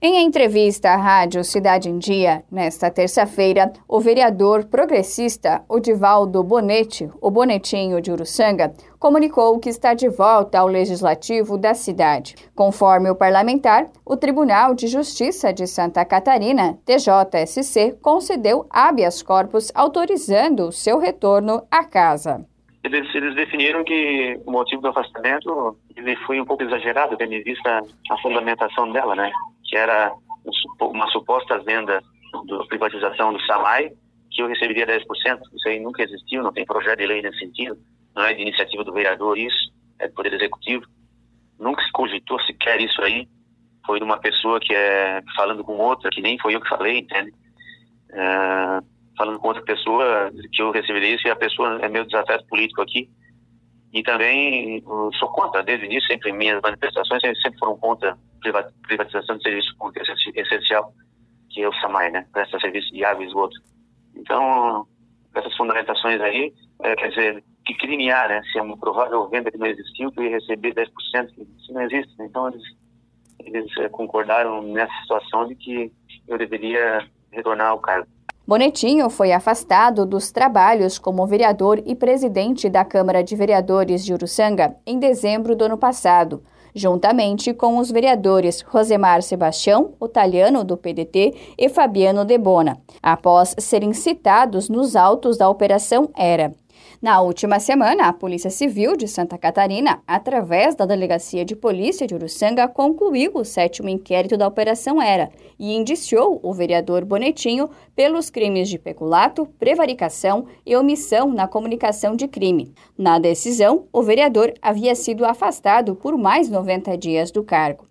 Em entrevista à rádio Cidade em Dia, nesta terça-feira, o vereador progressista Odivaldo Bonete, o Bonetinho de Uruçanga, comunicou que está de volta ao legislativo da cidade. Conforme o parlamentar, o Tribunal de Justiça de Santa Catarina, TJSC, concedeu habeas corpus autorizando seu retorno à casa. Eles, eles, definiram que o motivo do afastamento ele foi um pouco exagerado, tendo em vista a fundamentação dela, né? Que era uma suposta venda da privatização do SAMAI, que eu receberia 10%. Isso aí nunca existiu, não tem projeto de lei nesse sentido, não é de iniciativa do vereador isso, é do Poder Executivo. Nunca se cogitou sequer isso aí. Foi de uma pessoa que é falando com outra, que nem foi eu que falei, entende? É, falando com outra pessoa, que eu receberia isso e a pessoa é meu desafeto político aqui. E também sou contra, desde o início, sempre minhas manifestações sempre foram contra privatização de serviço público essencial, que é o SAMAI, né? Presta serviço de água e esgoto. Então, essas fundamentações aí, é, quer dizer, que criminhar, né? Se é uma provável venda que não existiu, que ia receber 10%, que isso não existe. Né? Então, eles, eles é, concordaram nessa situação de que eu deveria retornar ao cargo. Bonetinho foi afastado dos trabalhos como vereador e presidente da Câmara de Vereadores de Uruçanga em dezembro do ano passado juntamente com os vereadores Rosemar Sebastião, Otaliano, do PDT, e Fabiano Debona, após serem citados nos autos da Operação Era. Na última semana, a Polícia Civil de Santa Catarina, através da Delegacia de Polícia de Uruçanga, concluiu o sétimo inquérito da Operação Era e indiciou o vereador Bonetinho pelos crimes de peculato, prevaricação e omissão na comunicação de crime. Na decisão, o vereador havia sido afastado por mais 90 dias do cargo.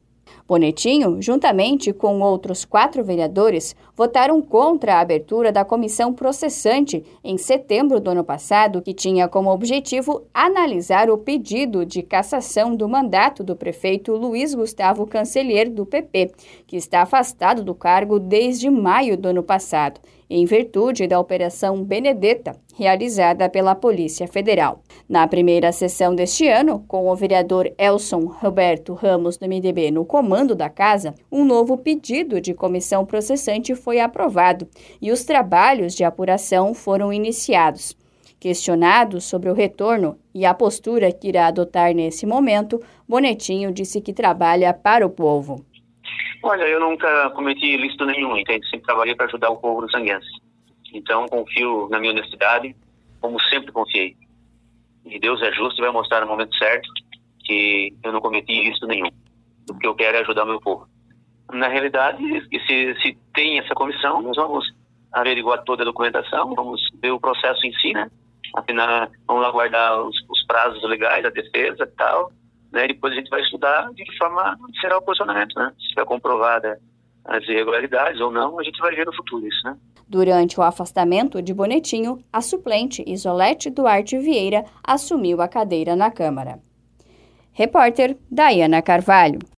Bonetinho, juntamente com outros quatro vereadores, votaram contra a abertura da comissão processante em setembro do ano passado, que tinha como objetivo analisar o pedido de cassação do mandato do prefeito Luiz Gustavo Cancelheiro, do PP, que está afastado do cargo desde maio do ano passado em virtude da Operação Benedetta, realizada pela Polícia Federal. Na primeira sessão deste ano, com o vereador Elson Roberto Ramos do MDB no comando da casa, um novo pedido de comissão processante foi aprovado e os trabalhos de apuração foram iniciados. Questionado sobre o retorno e a postura que irá adotar nesse momento, Bonetinho disse que trabalha para o povo. Olha, eu nunca cometi ilícito nenhum, entende? Sempre trabalhei para ajudar o povo do sanguense. Então, confio na minha honestidade, como sempre confiei. E Deus é justo e vai mostrar no momento certo que eu não cometi ilícito nenhum. O que eu quero é ajudar meu povo. Na realidade, se, se tem essa comissão, nós vamos averiguar toda a documentação, vamos ver o processo em si, né? Afinal, vamos aguardar os, os prazos legais, a defesa e tal, né? Depois a gente vai estudar de que forma será o posicionamento, né? Se vai comprovada as irregularidades ou não, a gente vai ver no futuro isso, né? Durante o afastamento de Bonetinho, a suplente Isolete Duarte Vieira assumiu a cadeira na Câmara. Repórter Dayana Carvalho.